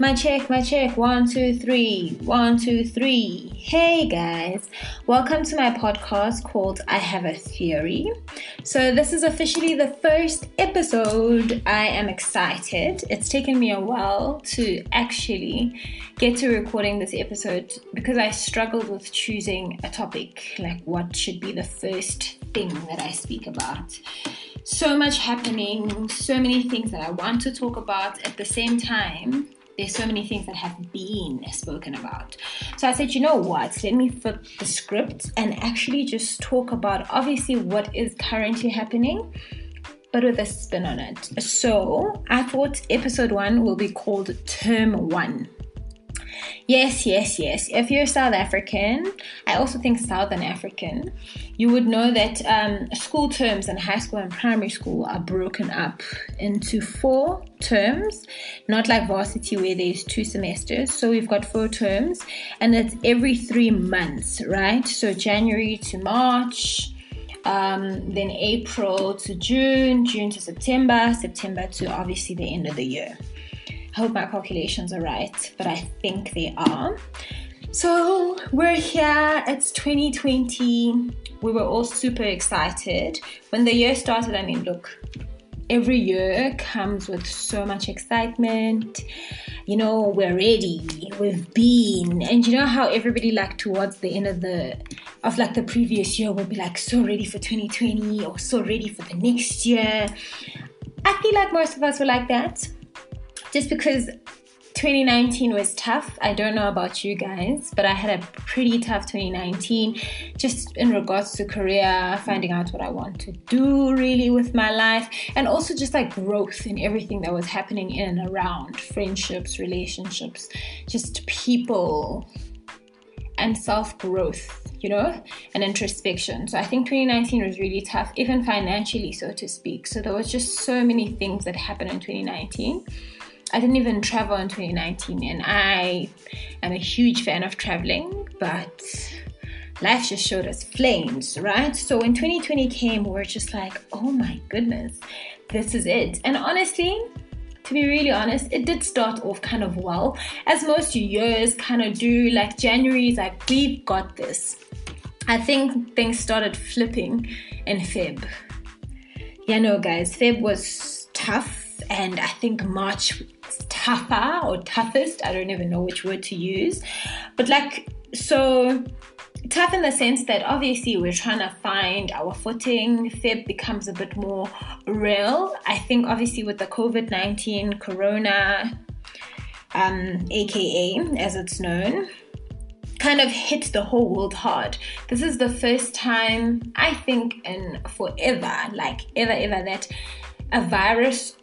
My check, my check. One, two, three. One, two, three. Hey guys, welcome to my podcast called I Have a Theory. So, this is officially the first episode. I am excited. It's taken me a while to actually get to recording this episode because I struggled with choosing a topic like what should be the first thing that I speak about so much happening, so many things that I want to talk about at the same time there's so many things that have been spoken about. So I said, you know what? Let me flip the script and actually just talk about obviously what is currently happening, but with a spin on it. So I thought episode one will be called Term One. Yes, yes, yes. If you're South African, I also think Southern African, you would know that um, school terms in high school and primary school are broken up into four terms, not like varsity where there's two semesters. So we've got four terms, and it's every three months, right? So January to March. Um, then April to June, June to September, September to obviously the end of the year. I hope my calculations are right, but I think they are. So we're here, it's 2020. We were all super excited. When the year started, I mean, look, every year comes with so much excitement. You know, we're ready, we've been, and you know how everybody like towards the end of the of like the previous year will be like so ready for 2020 or so ready for the next year. I feel like most of us were like that just because 2019 was tough. I don't know about you guys, but I had a pretty tough 2019 just in regards to career, finding out what I want to do really with my life, and also just like growth in everything that was happening in and around friendships, relationships, just people, and self growth, you know, and introspection. So I think 2019 was really tough, even financially, so to speak. So there was just so many things that happened in 2019 I didn't even travel in 2019, and I am a huge fan of traveling, but life just showed us flames, right? So when 2020 came, we are just like, oh my goodness, this is it. And honestly, to be really honest, it did start off kind of well, as most years kind of do. Like January is like, we've got this. I think things started flipping in Feb. Yeah, no, guys, Feb was tough and I think March tougher or toughest. I don't even know which word to use. But like, so tough in the sense that obviously we're trying to find our footing. Feb becomes a bit more real. I think obviously with the COVID 19 corona, um, aka as it's known, kind of hit the whole world hard. This is the first time I think in forever, like ever, ever, that a virus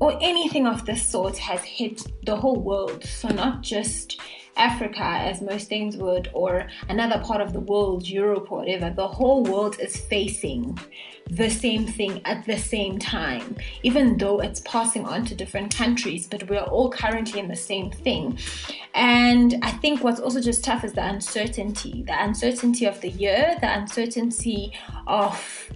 or anything of this sort has hit the whole world. So, not just Africa, as most things would, or another part of the world, Europe, or whatever. The whole world is facing the same thing at the same time, even though it's passing on to different countries, but we're all currently in the same thing. And I think what's also just tough is the uncertainty the uncertainty of the year, the uncertainty of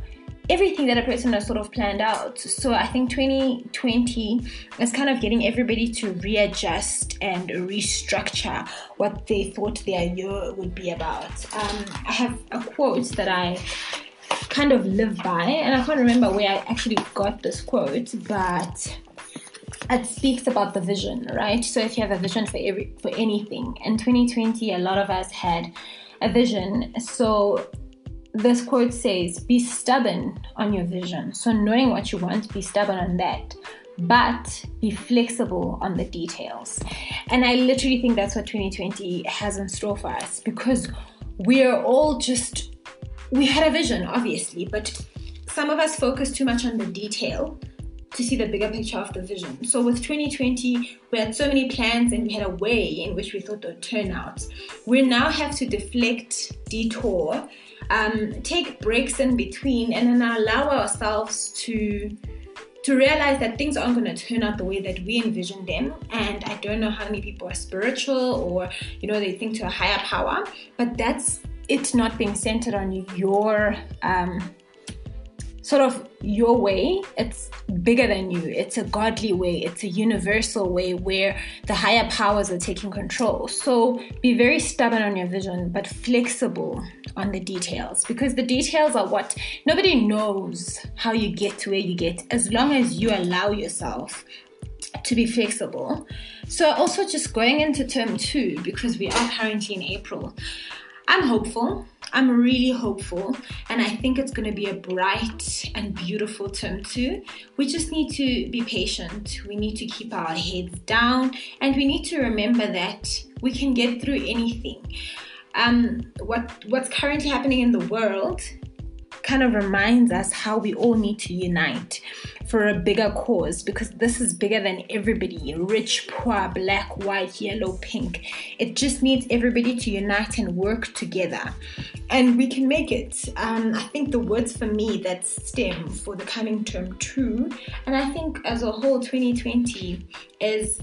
everything that a person has sort of planned out. So I think 2020 is kind of getting everybody to readjust and restructure what they thought their year would be about. Um, I have a quote that I kind of live by, and I can't remember where I actually got this quote, but it speaks about the vision, right? So if you have a vision for every for anything, in 2020, a lot of us had a vision. So this quote says, Be stubborn on your vision. So, knowing what you want, be stubborn on that, but be flexible on the details. And I literally think that's what 2020 has in store for us because we're all just, we had a vision, obviously, but some of us focus too much on the detail to see the bigger picture of the vision. So with 2020, we had so many plans and we had a way in which we thought they'd turn out. We now have to deflect, detour, um, take breaks in between, and then allow ourselves to to realize that things aren't going to turn out the way that we envision them. And I don't know how many people are spiritual or you know they think to a higher power, but that's it's not being centered on your um, sort of your way. It's bigger than you. It's a godly way. It's a universal way where the higher powers are taking control. So be very stubborn on your vision, but flexible on the details because the details are what nobody knows how you get to where you get as long as you allow yourself to be flexible. So, also just going into term two, because we are currently in April, I'm hopeful. I'm really hopeful, and I think it's going to be a bright and beautiful term two. We just need to be patient. We need to keep our heads down, and we need to remember that we can get through anything. Um, what what's currently happening in the world kind of reminds us how we all need to unite for a bigger cause because this is bigger than everybody rich, poor, black, white, yellow, pink. It just needs everybody to unite and work together. And we can make it. Um, I think the words for me that stem for the coming term two, and I think as a whole 2020 is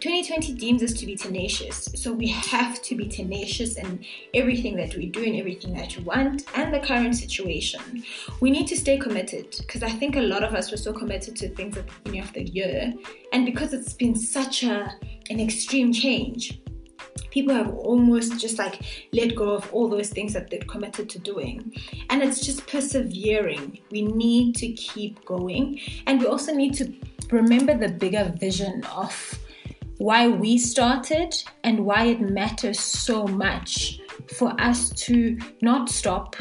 2020 deems us to be tenacious. So we have to be tenacious in everything that we do and everything that we want and the current situation. We need to stay committed because I think a lot of us were so committed to things at the beginning of the year. And because it's been such a an extreme change, people have almost just like let go of all those things that they're committed to doing. And it's just persevering. We need to keep going. And we also need to remember the bigger vision of why we started and why it matters so much for us to not stop,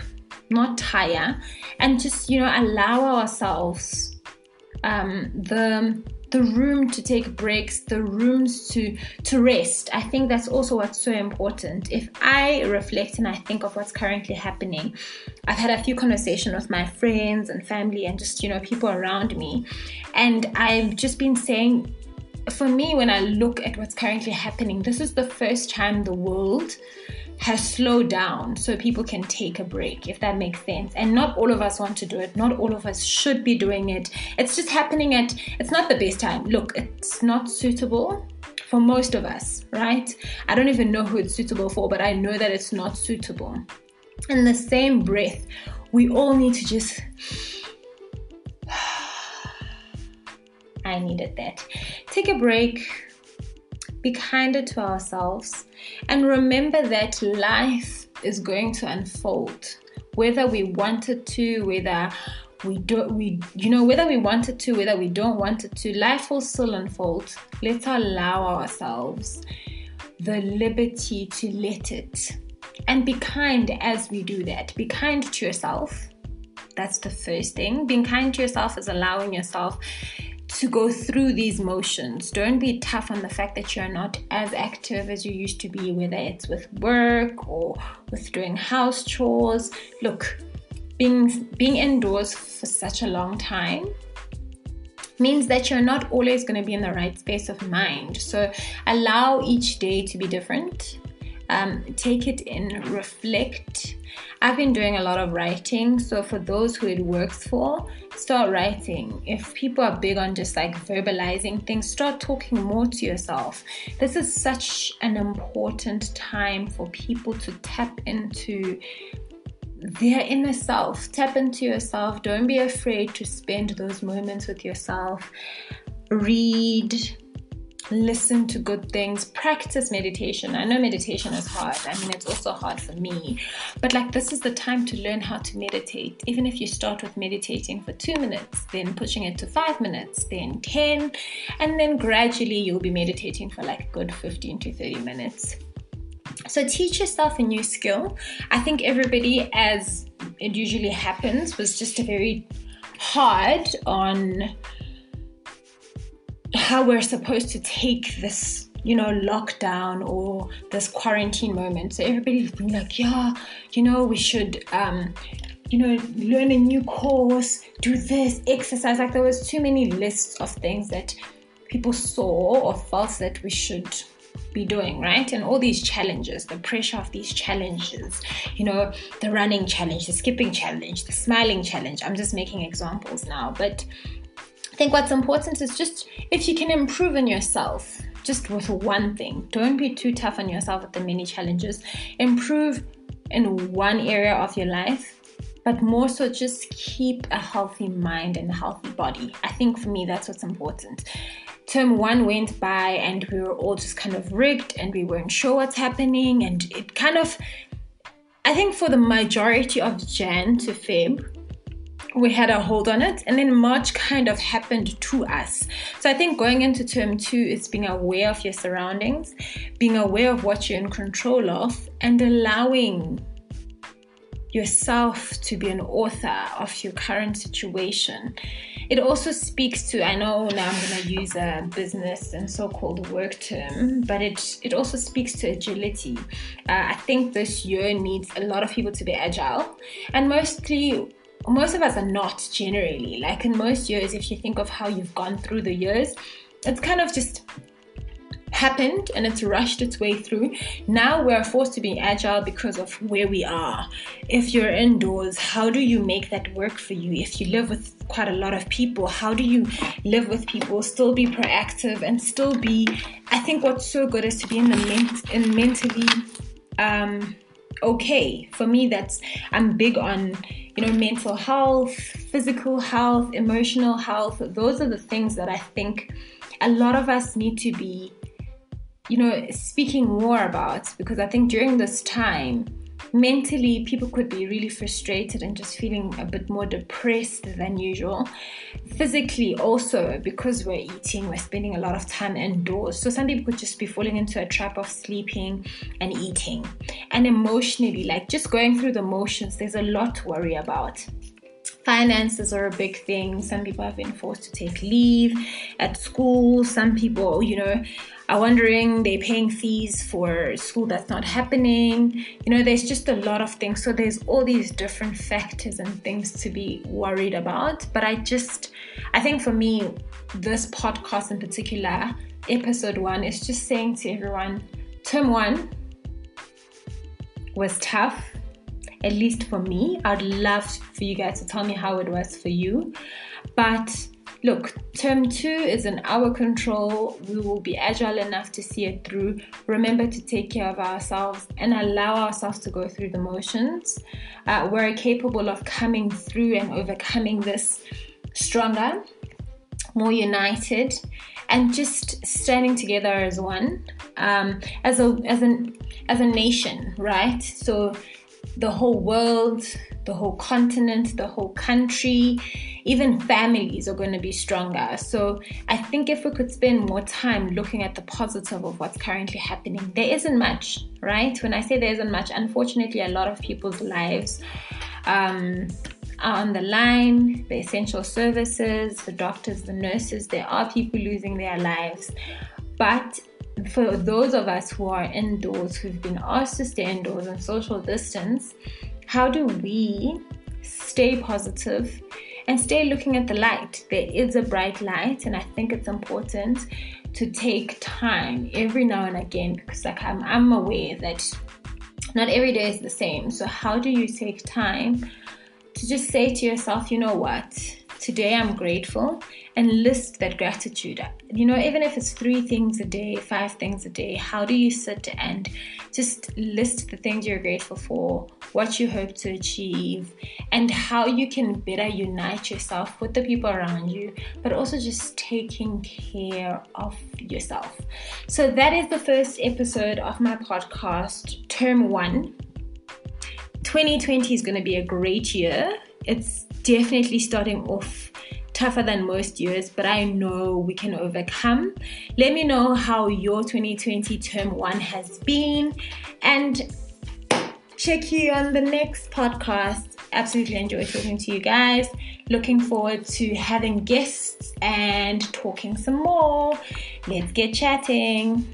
not tire, and just you know allow ourselves um, the the room to take breaks, the rooms to to rest. I think that's also what's so important. If I reflect and I think of what's currently happening, I've had a few conversations with my friends and family and just you know people around me, and I've just been saying for me, when I look at what's currently happening, this is the first time the world has slowed down so people can take a break, if that makes sense. And not all of us want to do it, not all of us should be doing it. It's just happening at, it's not the best time. Look, it's not suitable for most of us, right? I don't even know who it's suitable for, but I know that it's not suitable. In the same breath, we all need to just I needed that. Take a break, be kinder to ourselves, and remember that life is going to unfold, whether we wanted to, whether we don't we you know whether we wanted to whether we don't want it to life will still unfold. Let's allow ourselves the liberty to let it. And be kind as we do that. Be kind to yourself. That's the first thing. Being kind to yourself is allowing yourself to go through these motions. Don't be tough on the fact that you're not as active as you used to be, whether it's with work or with doing house chores. Look, being being indoors for such a long time means that you're not always going to be in the right space of mind. So allow each day to be different um, take it in, reflect. I've been doing a lot of writing, so for those who it works for, start writing. If people are big on just like verbalizing things, start talking more to yourself. This is such an important time for people to tap into their inner self. Tap into yourself. Don't be afraid to spend those moments with yourself. Read, listen to good things, practice meditation. I know meditation is hard. I mean, it's also hard for me. But like, this is the time to learn how to meditate. Even if you start with meditating for two minutes, then pushing it to five minutes, then 10, and then gradually you'll be meditating for like a good 15 to 30 minutes. So teach yourself a new skill. I think everybody, as it usually happens, was just a very hard on how we're supposed to take this you know, lockdown or this quarantine moment. So everybody's been like, yeah, you know, we should, um, you know, learn a new course, do this, exercise. Like there was too many lists of things that people saw or felt that we should be doing, right? And all these challenges, the pressure of these challenges, you know, the running challenge, the skipping challenge, the smiling challenge. I'm just making examples now, but I think what's important is just if you can improve in yourself, just with one thing. Don't be too tough on yourself with the many challenges. Improve in one area of your life but more so just keep a healthy mind and a healthy body. I think for me, that's what's important. Term one went by, and we were all just kind of rigged, and we weren't sure what's happening, and it kind of I think for the majority of Jan to Feb, we had a hold on it and then March kind of happened to us. So I think going into term two is being aware of your surroundings, being aware of what you're in control of, and allowing yourself to be an author of your current situation. It also speaks to, I know now I'm going to use a business and so called work term, but it, it also speaks to agility. Uh, I think this year needs a lot of people to be agile, and mostly most of us are not generally. Like in most years, if you think of how you've gone through the years, it's kind of just happened and it's rushed its way through. Now we're forced to be agile because of where we are. If you're indoors, how do you make that work for you? If you live with quite a lot of people, how do you live with people, still be proactive and still be I think what's so good is to be in the ment- in mentally um okay. For me that's I'm big on you know mental health, physical health, emotional health. Those are the things that I think a lot of us need to be you know, speaking more about because I think during this time, mentally, people could be really frustrated and just feeling a bit more depressed than usual. Physically, also, because we're eating, we're spending a lot of time indoors. So, some people could just be falling into a trap of sleeping and eating. And emotionally, like just going through the motions, there's a lot to worry about. Finances are a big thing. Some people have been forced to take leave at school. Some people, you know, are wondering they're paying fees for school that's not happening. You know, there's just a lot of things. So there's all these different factors and things to be worried about. But I just, I think for me, this podcast in particular, episode one, is just saying to everyone term one was tough at least for me. I'd love for you guys to tell me how it was for you. But look, term two is in our control. We will be agile enough to see it through. Remember to take care of ourselves and allow ourselves to go through the motions. Uh, we're capable of coming through and overcoming this stronger, more united, and just standing together as one, um, as a as an as a nation, right? So the whole world, the whole continent, the whole country, even families are going to be stronger. So I think if we could spend more time looking at the positive of what's currently happening, there isn't much, right? When I say there isn't much, unfortunately, a lot of people's lives um, are on the line, the essential services, the doctors, the nurses, there are people losing their lives. But for those of us who are indoors, who've been asked to stay indoors and social distance, how do we stay positive and stay looking at the light? There is a bright light, and I think it's important to take time every now and again because, like, I'm, I'm aware that not every day is the same. So, how do you take time to just say to yourself, you know what? Today I'm grateful and list that gratitude. You know, even if it's three things a day, five things a day, how do you sit and just list the things you're grateful for, what you hope to achieve, and how you can better unite yourself with the people around you, but also just taking care of yourself. So, that is the first episode of my podcast, Term One. 2020 is going to be a great year. It's definitely starting off tougher than most years, but I know we can overcome. Let me know how your 2020 term one has been and check you on the next podcast. Absolutely enjoy talking to you guys. Looking forward to having guests and talking some more. Let's get chatting.